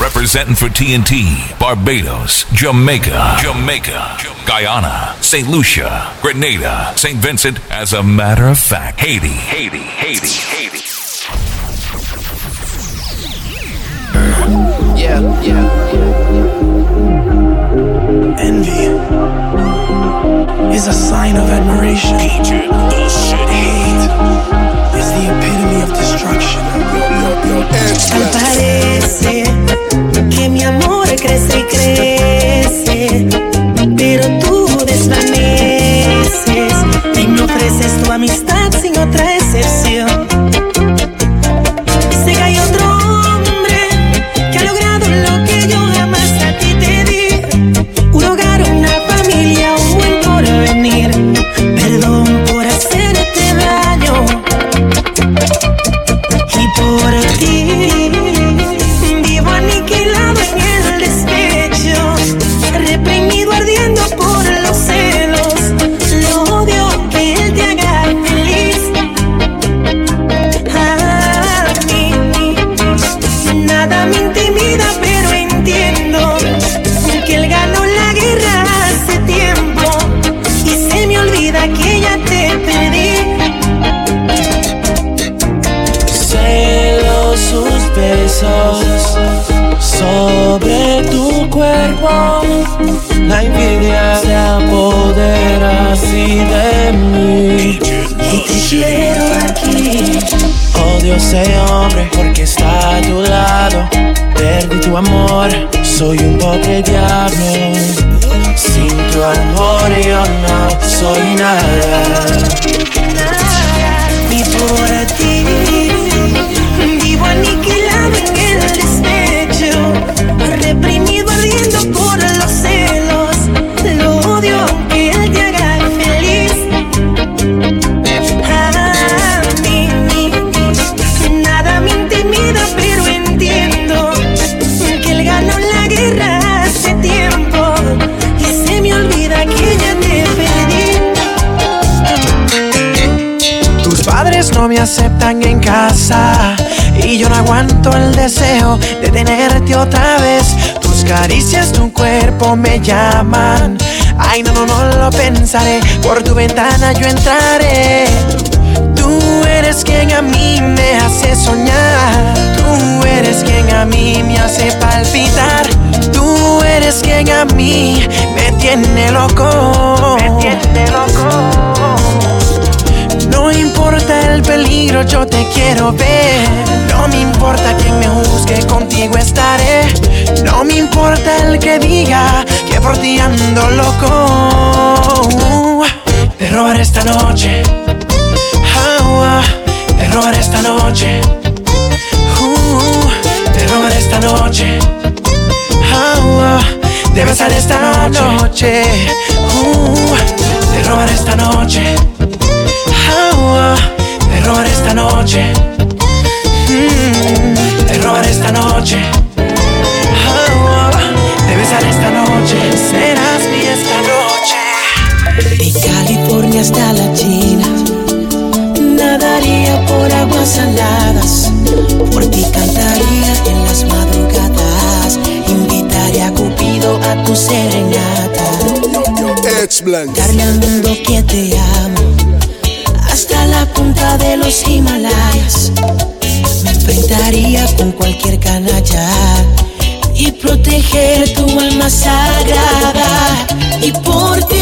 Representing for TNT, Barbados, Jamaica, Jamaica, Guyana, St. Lucia, Grenada, St. Vincent, as a matter of fact, Haiti, Haiti, Haiti, Haiti. Yeah, yeah. Envy is a sign of admiration. Hate is the destruction. Tal parece que mi amor crece y crece, pero tú desvaneces y me ofreces tu amistad sin otra Odio ese hombre porque está a tu lado. Perdí tu amor, soy un pobre diablo. Sin tu amor yo no soy nada. Y por ti vivo aniquilado en el despecho, reprimido ardiendo aceptan en casa y yo no aguanto el deseo de tenerte otra vez. Tus caricias, tu cuerpo me llaman. Ay, no, no, no lo pensaré. Por tu ventana yo entraré. Tú eres quien a mí me hace soñar. Tú eres quien a mí me hace palpitar. Tú eres quien a mí me tiene loco. Me tiene loco. No importa el peligro, yo te quiero ver. No me importa quién me juzgue, contigo estaré. No me importa el que diga que por ti ando loco. Te robaré esta noche. Ah, te robaré esta noche. Te robaré esta noche. Ah, te besaré esta noche. Uh, te robaré esta noche. Ah, te robaré esta noche. Mm, te robaré esta noche. Ah, te besaré esta noche. Serás mi esta noche. De California hasta la China, nadaría por aguas saladas, por ti cantaría en las madrugadas, invitaría a Cupido a tu serenata, darle al mundo que te de los Himalayas, me enfrentaría con cualquier canalla y proteger tu alma sagrada. Y por ti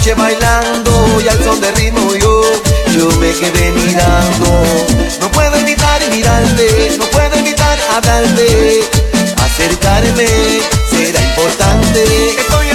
noche bailando y al son de ritmo yo, yo me quedé mirando. No puedo evitar mirarte, no puedo evitar hablarte, acercarme será importante.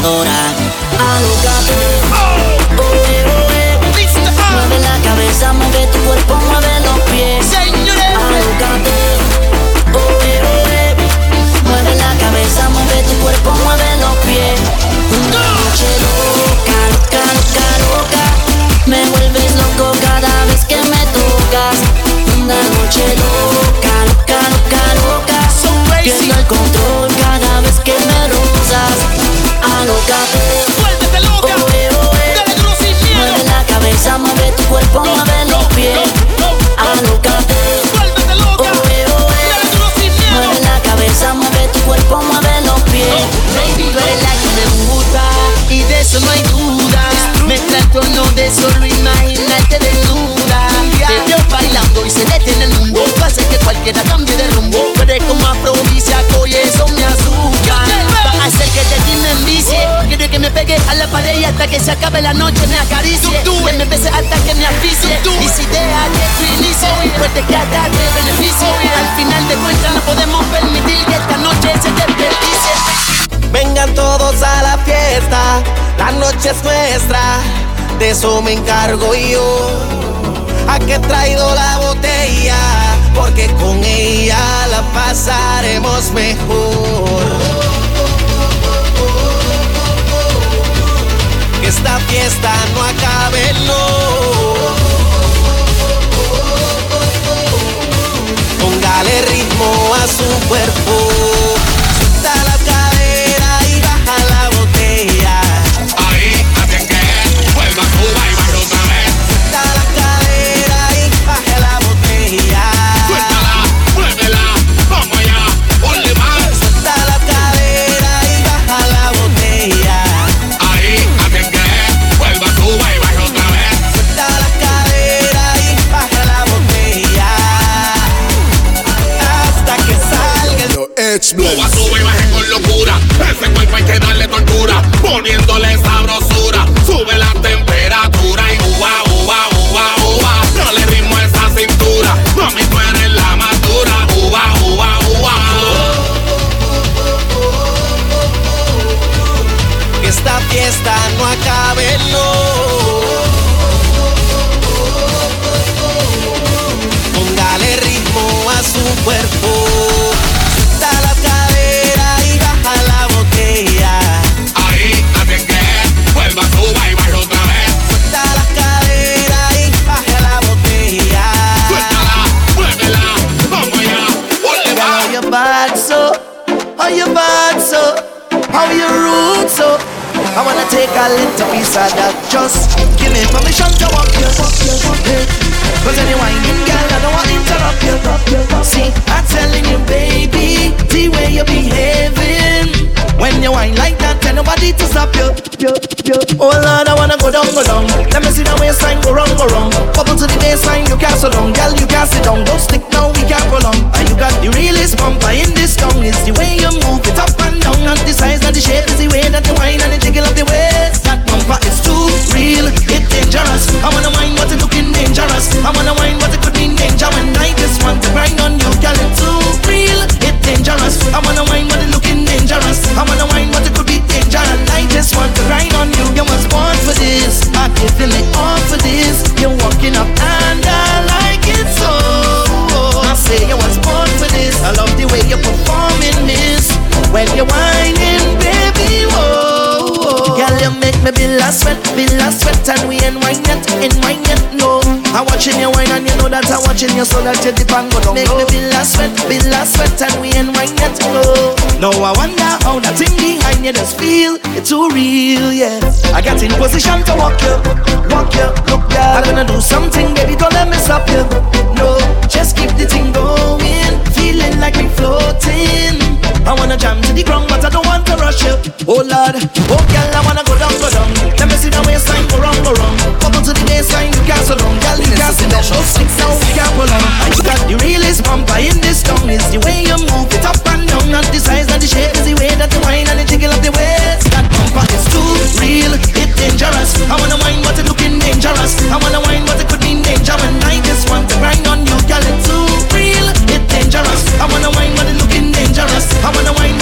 adorar. De eso me encargo yo. ¿A qué he traído la botella? Porque con ella la pasaremos mejor. Que esta fiesta no acabe, no. Póngale ritmo a su cuerpo. poniéndoles I wanna take a little piece of that. Just give me permission to walk you. Cause any whining girl, I don't want to interrupt you. See, I'm telling you, baby, the way you're behaving. When you whine like that, tell nobody to stop you. Oh Lord, I wanna go down, go down. Let me see the waistline go wrong, go wrong. Bubble to the baseline, you can't sit down. Girl, you can't sit down. Don't stick now, we can't prolong. And you got the realest bumper in this town. It's the way you move it up and down. Not the size, not the shape. It's the way that you whine and the jiggle of the waist. That bumper is too real. It's dangerous. I wanna whine, but it looking dangerous. I wanna whine, but it could mean danger. When I just want to grind on you, girl, it's too real. It's dangerous. I wanna whine, I wanna whine, but it could be danger. I just want to grind on you. You was born for this. I'm giving it all for this. You're walking up and I like it so. I say you was born for this. I love the way you're performing this. When you're whining, baby, whoa. Girl, you make Make me bill a sweat, bill a sweat And we ain't wine yet, ain't wine yet, no. I'm watching you wine and you know that I'm watching you So that you dip and go down Make me bill a sweat, bill a sweat And we ain't wine yet, no. Now I wonder how that thing behind you just feel. It's too real, yeah. I got in position to walk you, walk you, look girl I'm gonna do something, baby, don't let me stop you. No, just keep the thing going Feeling like we floating I wanna jam to the ground, but I don't want to rush you. Oh Lord, oh girl, I wanna go down, go down. Let me see the waistline go round, go round. Couple to the baseline, you can't so long. Girl, you can't sit down. Oh, six now, we can't pull on. I got the realest bumper in this town. Is the way you move it up and down, not the size, not the shape, is the way that you whine and the jiggle of the waist. That bumper is too real, it dangerous. I wanna whine, but it looking dangerous. I wanna whine, but it could mean danger. When I I wanna wine,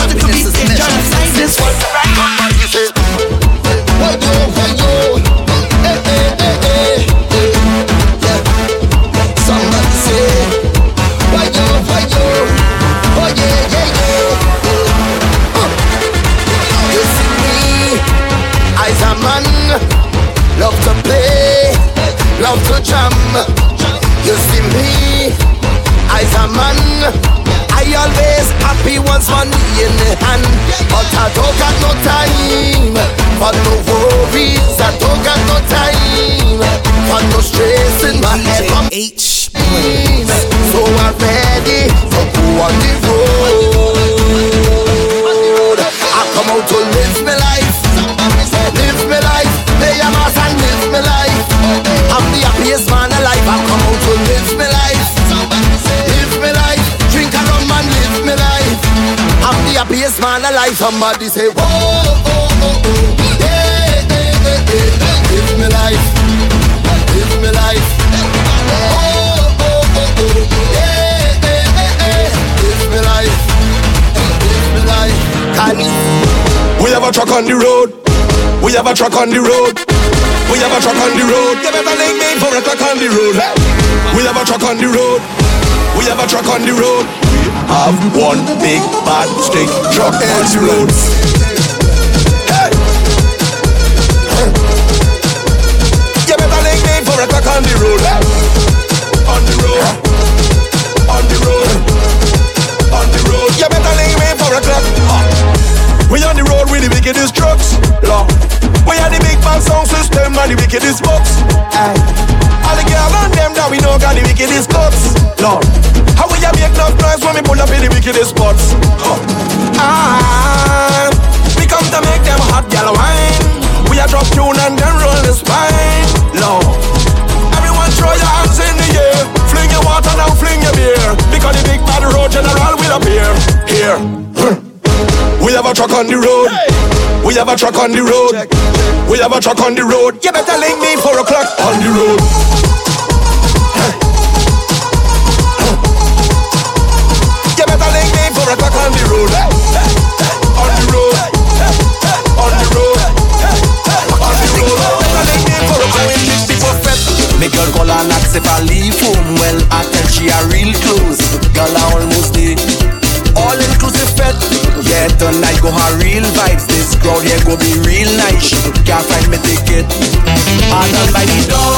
Somebody say, whoa, oh, oh, oh, yeah, yeah, yeah, yeah. live my life, live my life. Oh, oh, oh, oh, yeah, yeah, yeah, yeah. Live my life, live my life. We have a truck on the road. We have a truck on the road. We have a truck on the road. You better link me for a truck on the road. We have a truck on the road. We have a truck on the road. We have one big bad stick truck on the road. Hey. You better link me for a truck on the road. Hey. On the road. On the road. On the road. You better link me for a truck. We on the road with the wickedest trucks, Lord. We are the big band sound system and the wickedest box. Aye. All the girls and them that we know got the wickedest cuts, Lord. How we a make enough noise when we pull up in the wickedest spots? Huh. Ah, we come to make them hot gal wine. We a drop tune and then roll the spine, Lord. Everyone throw your hands in the air. Fling your water now, fling your beer. Because the big bad road general will appear here. We have a truck on the road. We have a truck on the road. We have a truck on the road. You better link me four o'clock on the road. You better link me four o'clock on the road. On the road. On the road. On the road. Better link me four o'clock. Me girl call and ask if I leave home. Well, I tell she a real close. Girl, I almost did. All inclusive fed. Yeah, tonight go her real vibes. This crowd here go be real nice. She can't find me ticket. I done by the door.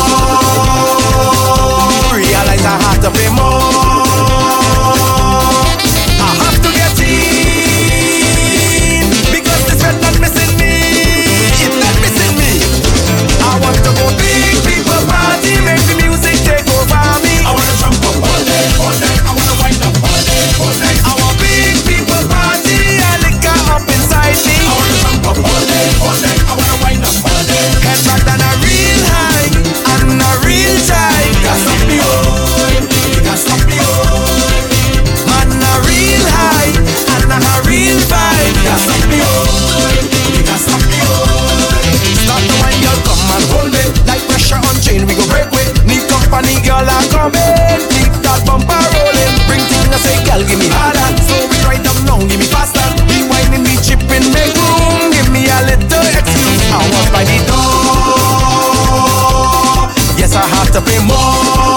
Realize I have to pay more. All day, all day. I wanna wind up all day. Head back on I was by the door. Yes, I have to pay more.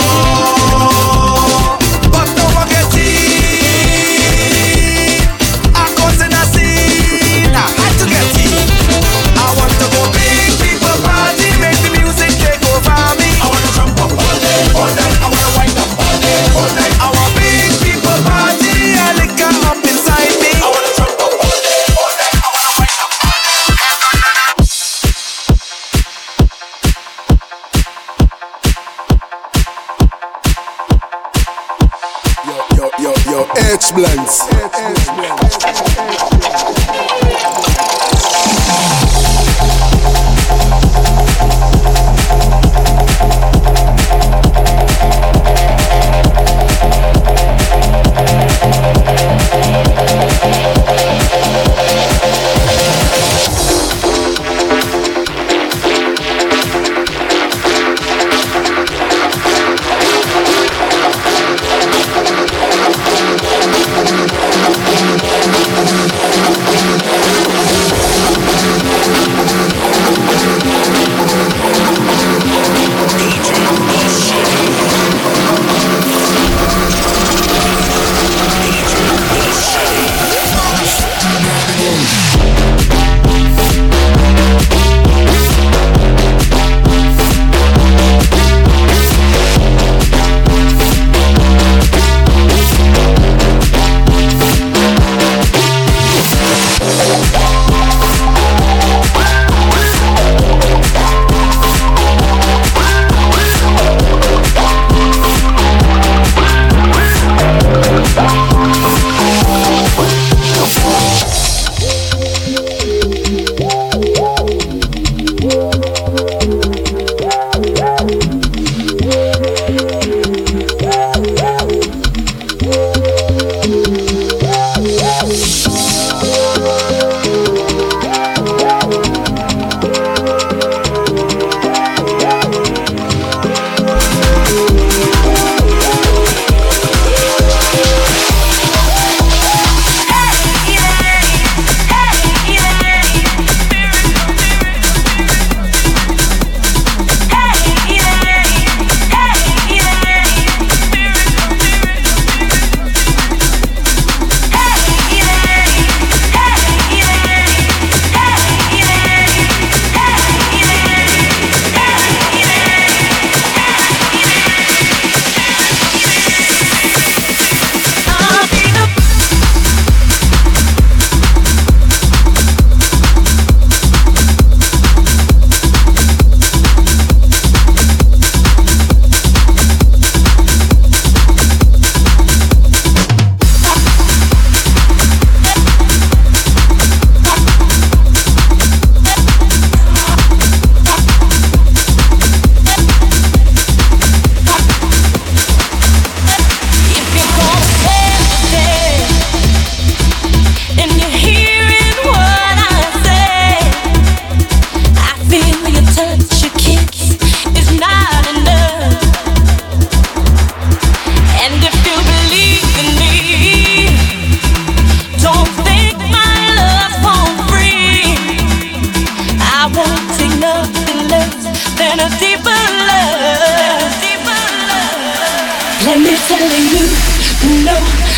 telling you no.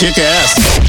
Kick ass.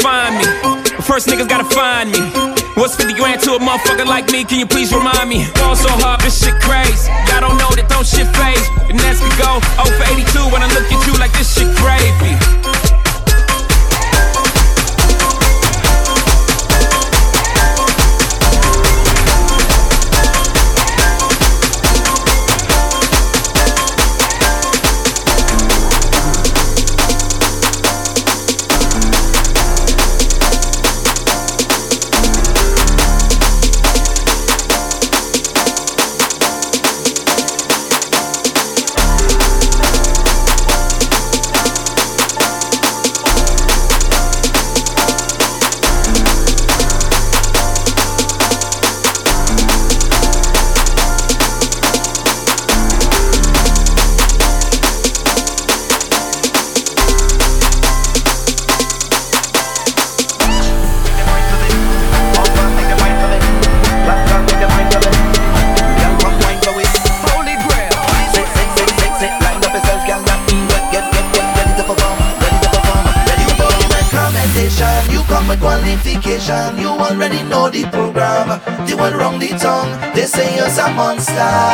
find me. First niggas gotta find me. What's 50 grand to a motherfucker like me? Can you please remind me? Fall so hard, this shit crazy. Y'all don't know that don't shit phase. And as we go 0 for 82 when I look at you like this shit crazy. You're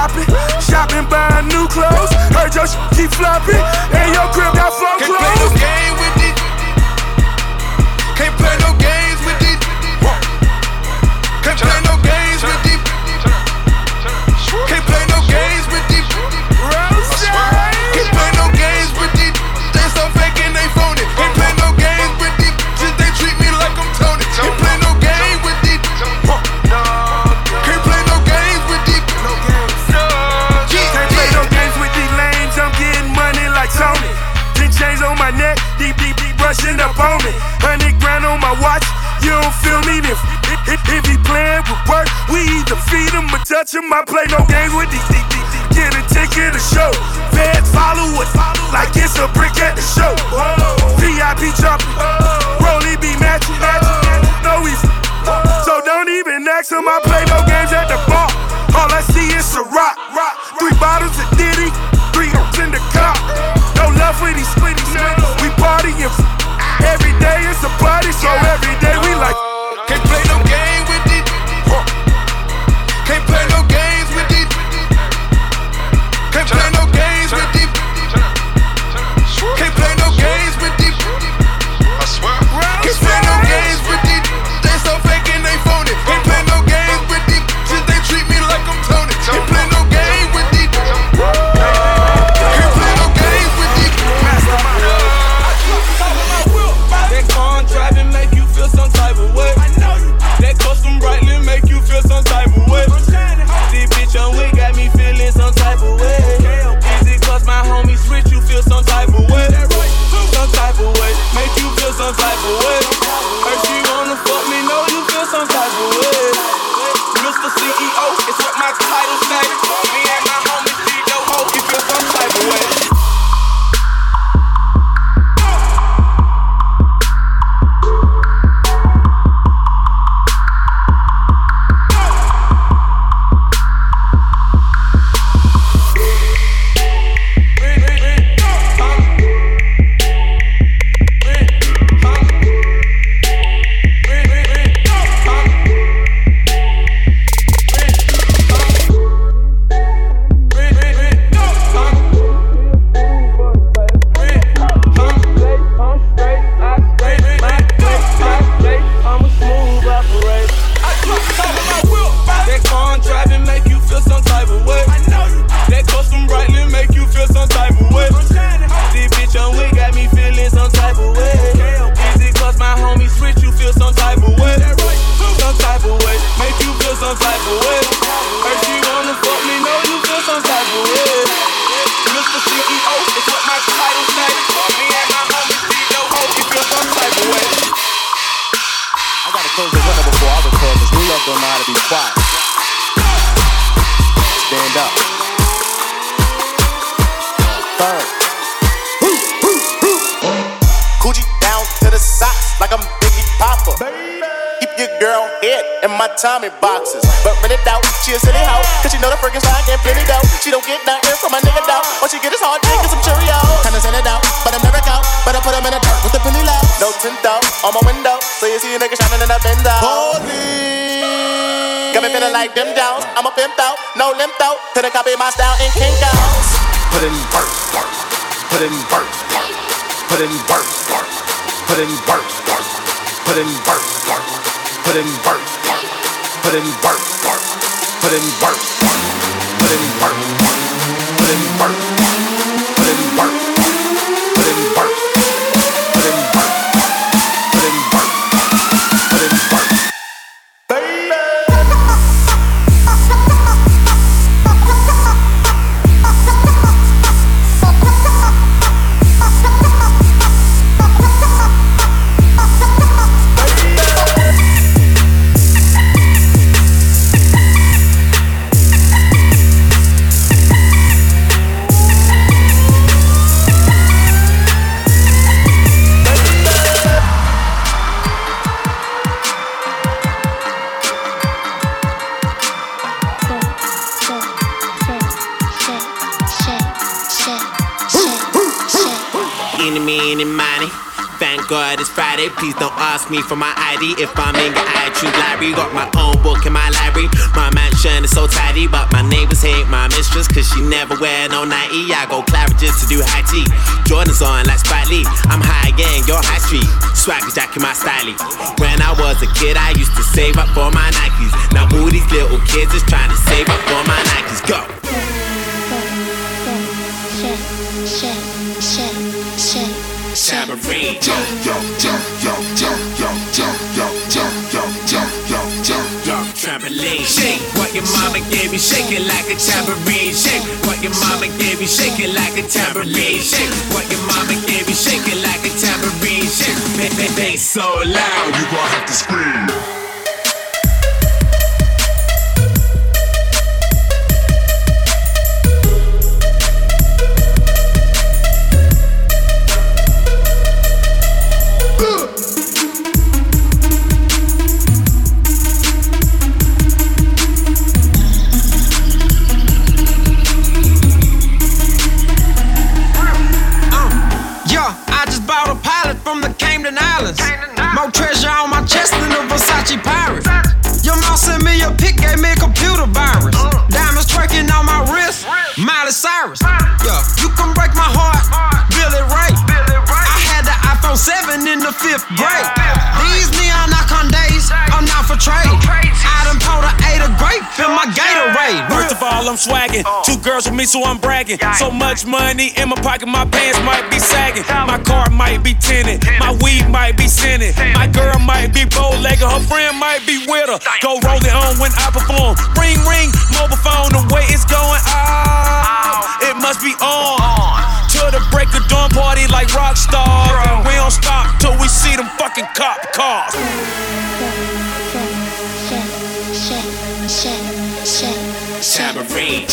popping. Shopping, buying new clothes. Heard your sh- keep flopping. And your crib got flow Can't play no clothes. Rushing up on me. Hundred grand on my watch, you don't feel me if, if, if, he playing with work, we either feed him or touch him. I play no games with these, these, these. Get a ticket to show. Feds follow it, like it's a brick at the show. VIP jumping, Rolly be matching, matching, no we so don't even ask him. I play no games at the bar. All I see is a rock, rock. Three bottles of Diddy, three in the car. No love for these splitties. Every day. It's a party, so every day we like. Can't play no game with see a nigga shining in a. Holy. Got me feeling like them Jones. I'm a pimp out, no limp out. To the copy my style in King Jones. Put in work, work. Put in work, work. Put in work, work. Put in work, work. Put in work, work. Put in work, work. Put in work, work. Put in work, work. Put in work, work. Ask me for my ID. If I'm in your I choose library. Got my own book in my library. My mansion is so tidy, but my neighbors hate my mistress cause she never wear no nighty. I go Claridge's to do high tea. Jordan's on like Spike Lee. I'm high again, you're high street. Swagger jacket my style. When I was a kid, I used to save up for my Nikes. Now all these little kids is trying to save up for my Nikes. Go. Yo, yo, yo, yo, yo, yo, Shake what your mama gave you. Shake it like a tambourine. Shake what your mama gave you. Shake it like a tambourine. Shake what your mama gave you. Shake it like a tambourine. Shake. They so loud. You gon' have to scream. Seven in the fifth grade. These neon icon days, I'm not for trade. I done pulled a eight of grape in my Gatorade. First of all, I'm swagging. Two girls with me, so I'm bragging. So much money in my pocket, my pants might be sagging. My car might be tinted. My weed might be scented. My girl might be bow legged. Her friend might be with her. Go roll it on when I perform. Ring, ring, mobile phone, the way it's going. Ah, it must be on. To the break of dawn party like rock stars. And we don't stop till we see them fucking cop cars. Tambourine.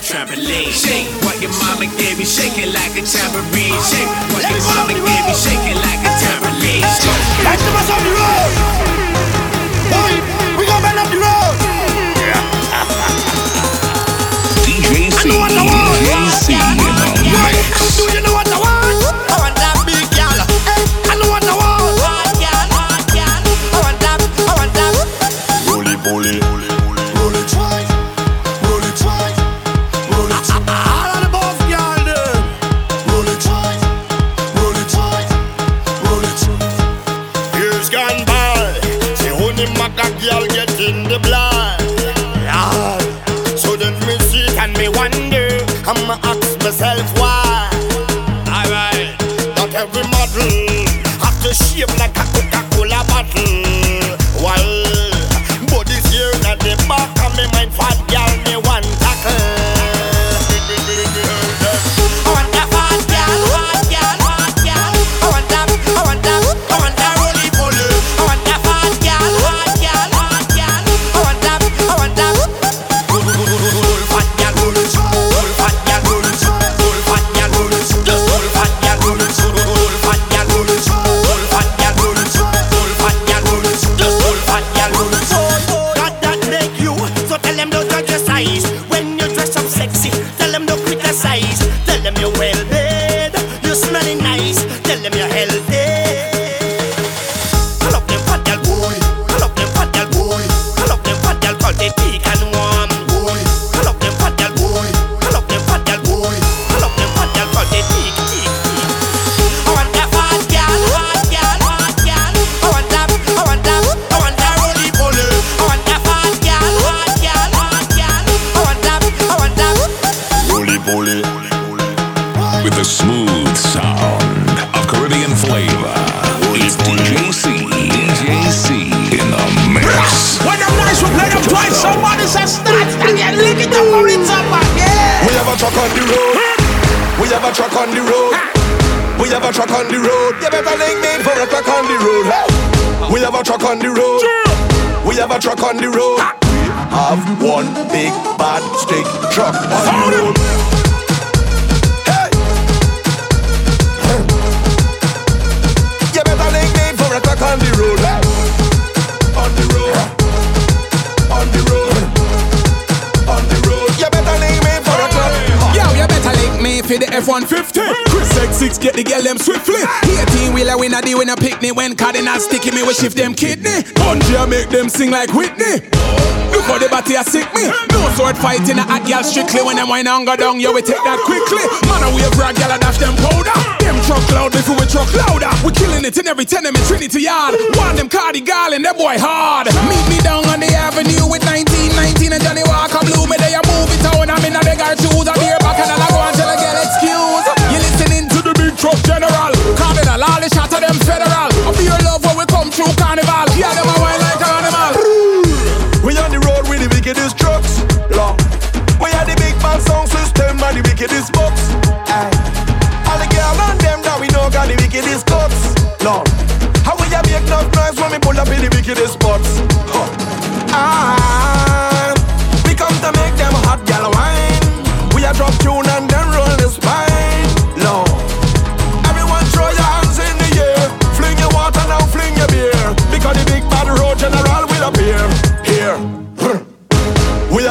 Trampoline. Shake what your mama gave me. Shake it like a tambourine. Shake what your mama gave me. Shake the smooth sound of Caribbean flavor. It's DJ C, DJ C in the mix. When them nice we play them twice, somebody says start again, lick it up, roll it up again. We have a truck on the road. We have a truck on the road. We have a truck on the road. You better link me for a truck on the road. We have a truck on the road. We have a truck on the road. We have one big bad stick truck on the road. For the F-150 Chris X6 get the girl them swiftly. 18 wheeler we not doing a picnic. When Cardinal sticky me we shift them kidney. Bungie make them sing like Whitney. Look how the body a sick me. No sword fighting a hot girl strictly. When them wine and go down, yo we take that quickly. Man a wave rag girl a dash them powder. Them truck loud before we truck louder. We killing it in every tenement Trinity yard. One them Cardi Garland, them boy hard. Meet me down on the avenue with 1919 And Johnnie Walker Blue. Me they a movie town I'm in a beggar shoes. A beer and I go until I get excuse You listening to the big truck general Cardinal, all the shot of them federal I feel love when we come through carnival Yeah, them a wine like an animal We on the road with the wickedest trucks. Long. We are the big band sound system and the wickedest box. Aye. All the girl and them that we know got the wickedest cuts. Long. How we a make enough noise when we pull up in the wickedest spots. Huh. Ah,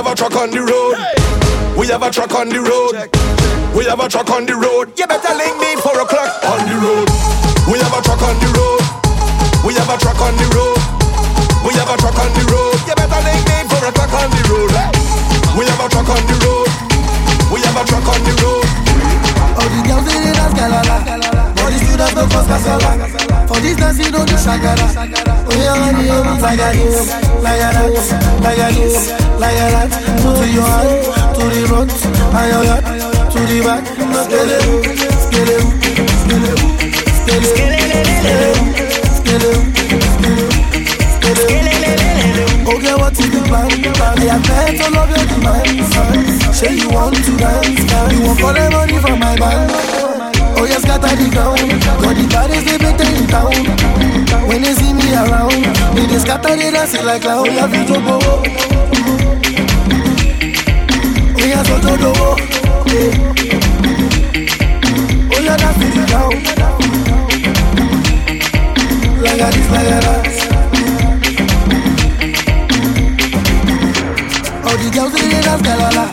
have a truck on the road. We have a truck on the road. We have a truck on the road. You better link me four o'clock on the road. We have a truck on the road. We have a truck on the road. We have a truck on the road. You better link me four o'clock on the road. We have a truck on the road. We have a truck on the road. All the girls in the dance, galala. All the students no cause casala shakara. Oh, yeah, man, you know, like a this, like that, like this, like that. To your hand, to the front, your hand, to the back. Skele, skele, skele, skele, skele, skele, skele. Okay, what is the plan? I have met all of your demands. Say you want to dance, you want collect money from my band. Oh, you scatter the ground. Got the baddest they better in town. When they see me around, they just scatter the dance like clown. Oh, yeah, Vito go. Yeah, so do do. Oh, yeah, that's the ground. Like a this, like a that. All the girls they dey dance galala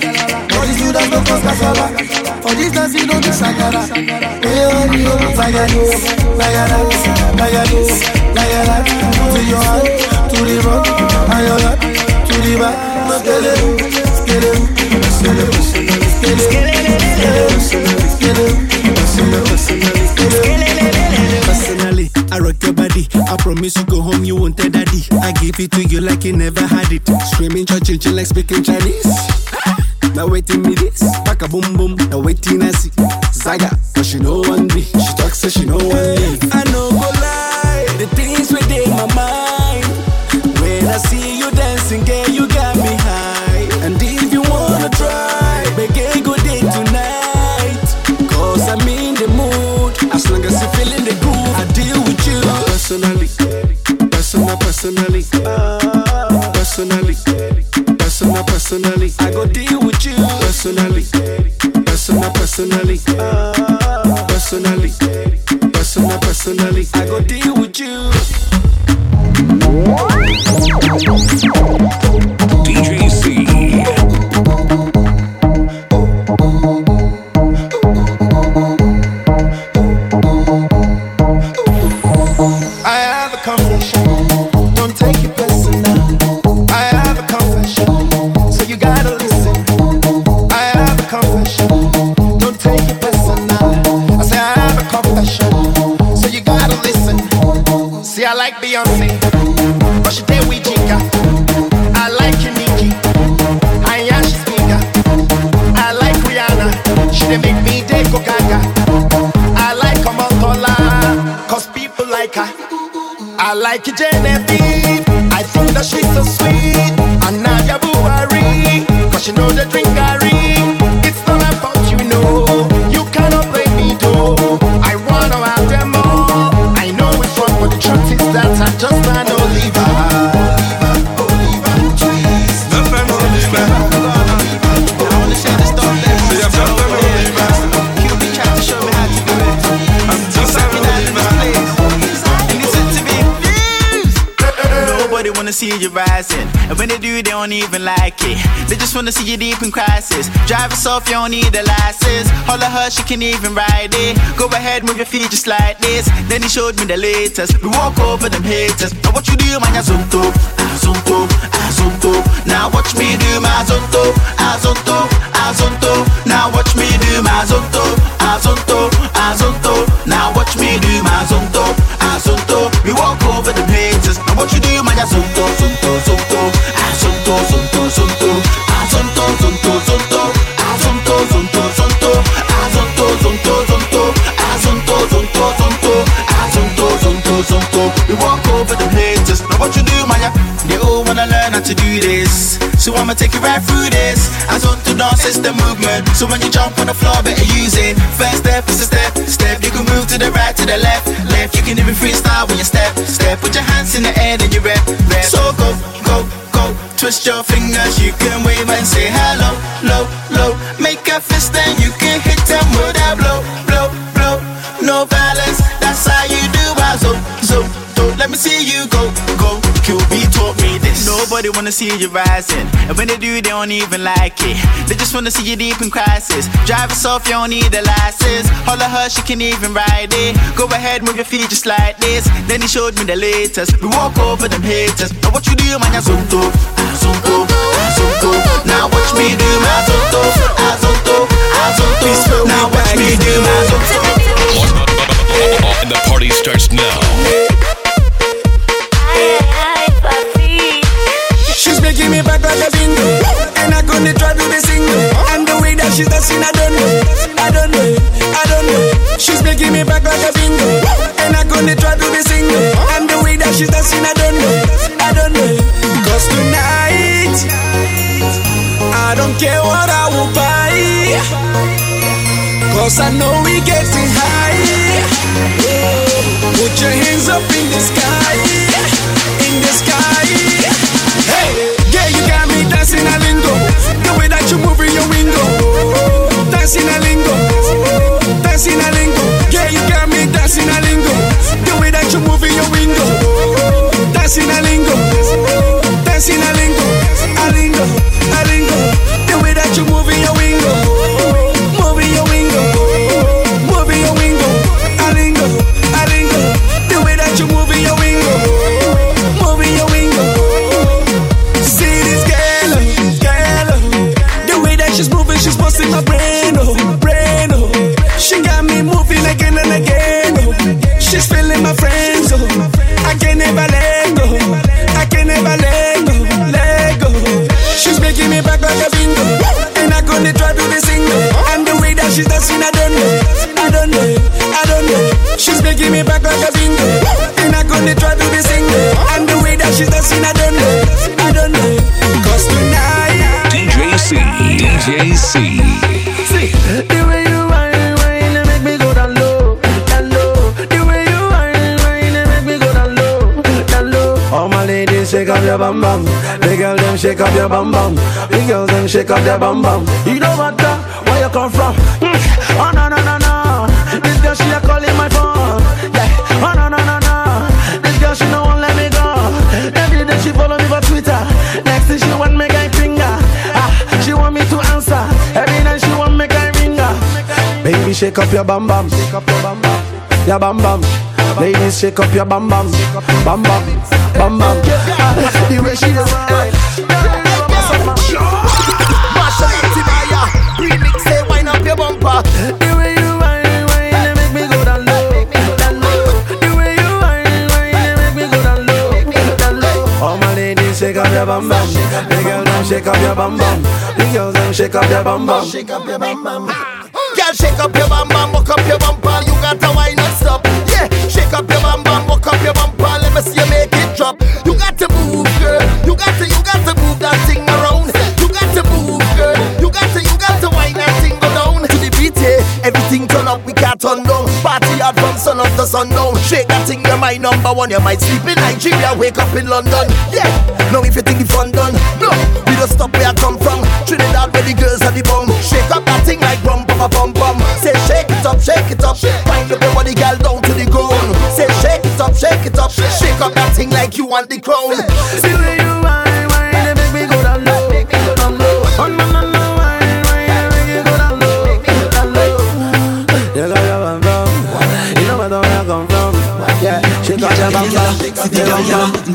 All the students no cause casala For this dance you shakara Hey, you know it's like a this Like a that, like a this, like a that To your hand, to the front And your to the back Skele, skele, skele, skele, Personally, I rock your body. I promise you go home, you won't tell daddy. I give it to you like you never had it. Screaming, churching, like speaking Chinese. Now waiting me this, back a boom boom. Now waiting I see Zaga, but she know one me. She talks so she know one me. I know go lie, the things within my mind. When I see you dancing, personally, personally, personal, personally. I go deal with you. I like wanna see you rising. And when they do, they don't even like it. They just wanna see you deep in crisis. Drive off, you don't need a license. Of her, she can even ride it. Go ahead, move your feet just like this. Then he showed me the latest. We walk over them haters. Now what you do, man, you zonto, azonto. Now watch me do my zonto, azonto, azonto. Now watch me do my zonto, azonto, azonto. Now watch me do my zonto, We walk over haters. Now what you do, they all wanna learn how to do this. So I'ma take you right through this. Azonto dance, it's the movement. So when you jump on the floor, better use it. First step is a step, step. Move to the right, to the left, left. You can even freestyle when you step, step. Put your hands in the air and you rep, rep. So go, go, go. Twist your fingers, you can wave and say hello, low, low. Make a fist and you can this. Nobody wanna see you rising, and when they do, they don't even like it. They just wanna see you deep in crisis. Drive us off, you don't need a license. All of her, she can even ride it. Go ahead, move your feet just like this. Then he showed me the latest. We walk over them haters. Now what you do, man, azonto, azonto, ah, azonto. Ah, now watch me do my azonto, azonto, ah, azonto. Now watch me do my azonto. And the party starts now. Like a bingo And I couldn't try to be single. And the way that she's dancing, I don't know. I don't know, I don't know. She's making me back like a bingo. And I couldn't try to be single. And the way that she's dancing, I don't know. I don't know. Cause tonight I don't care what I will buy. Cause I know we getting high. Put your hands up in the sky shake up your bum bum, the girls them shake up their bum bum. You don't matter where you come from. Mm. Oh no no no no, this girl she a calling my phone. Yeah. Oh no no no no, this girl she no won't let me go. Every day she follow me for Twitter. Next thing she want me guy finger. Ah, she want me to answer. Every night she want me guy ringer. Baby shake up your bum bum, shake up your bum bum, your bum bum. Ladies shake up your bum, bum bum, bum bum. Ah, the way she is. Remix say wine up your bumper. The way you whine, whine, they make me go down low, down low. The way you whine, whine, they make me go down low, down low. All my ladies shake up your bum bum, the girls them shake up your bum bum, the girls them shake up their bum bum. Shake up your bum bum. Girl, shake up your bum bum, walk up your bumper. Got to, you got to move that thing around. You got to move, girl. You got to, you got to wine that thing go down to the beat. Yeah, everything turn up, we can't turn down. Party hard from sun up to sundown. Shake that thing, you're my number one. You might sleep in Nigeria, wake up in London. Yeah, now if you think the fun done, no, we don't stop where I come from. Trinidad, where the girls are the bum. Shake up that thing like bum, bum, bum, bum. Say shake it up, shake it up. Wind up your body, girl, down to the ground. Say shake it up, shake it up. Shake up that thing like you want the crown.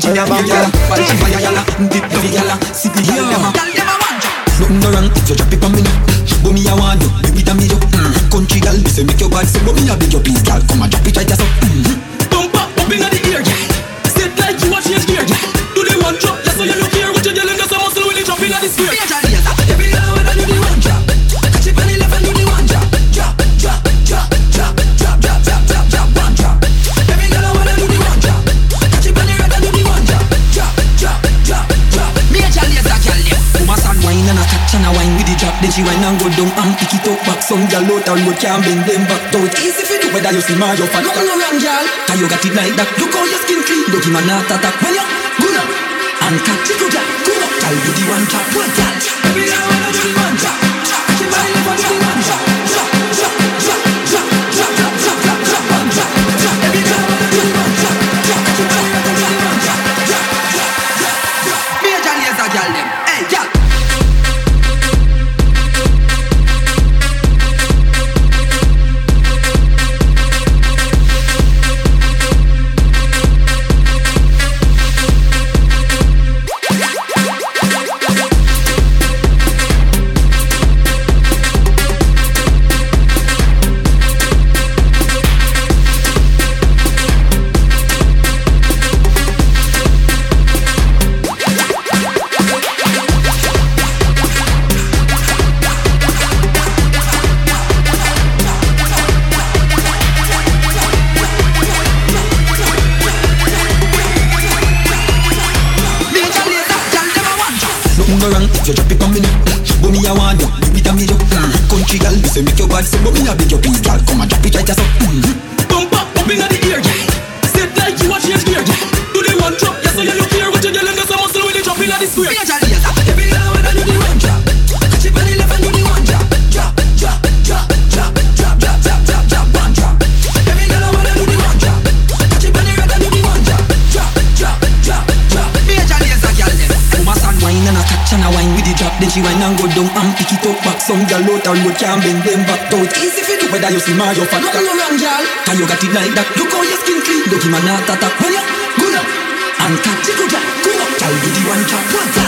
Panchi want Nothing wrong if you drop it on me But me I want you Country gal Me say make your bad Say but me a beg you please gal Come and drop it right ya so mm-hmm. She wine and go down and pick it up back. Some girl out the road can't bend them back. It's easy for you whether you see my fan. Nothing no wrong, girl. 'Cause you got it like that. Look how your skin clean. Don't give man not attack when you good up and catch it good up. Good up, girl. Do the one drop, one. Every now and then do the one drop. Catch it she wine and go down and pick it up back. Some gal out a road can't bend them back out. Easy for do whether you see my offer, fat. Nothing no wrong, gal. Can you got it like that? Look how your skin clean. Don't give man a. When you good up and catch it, good up, good up. Gal, you the one cap one.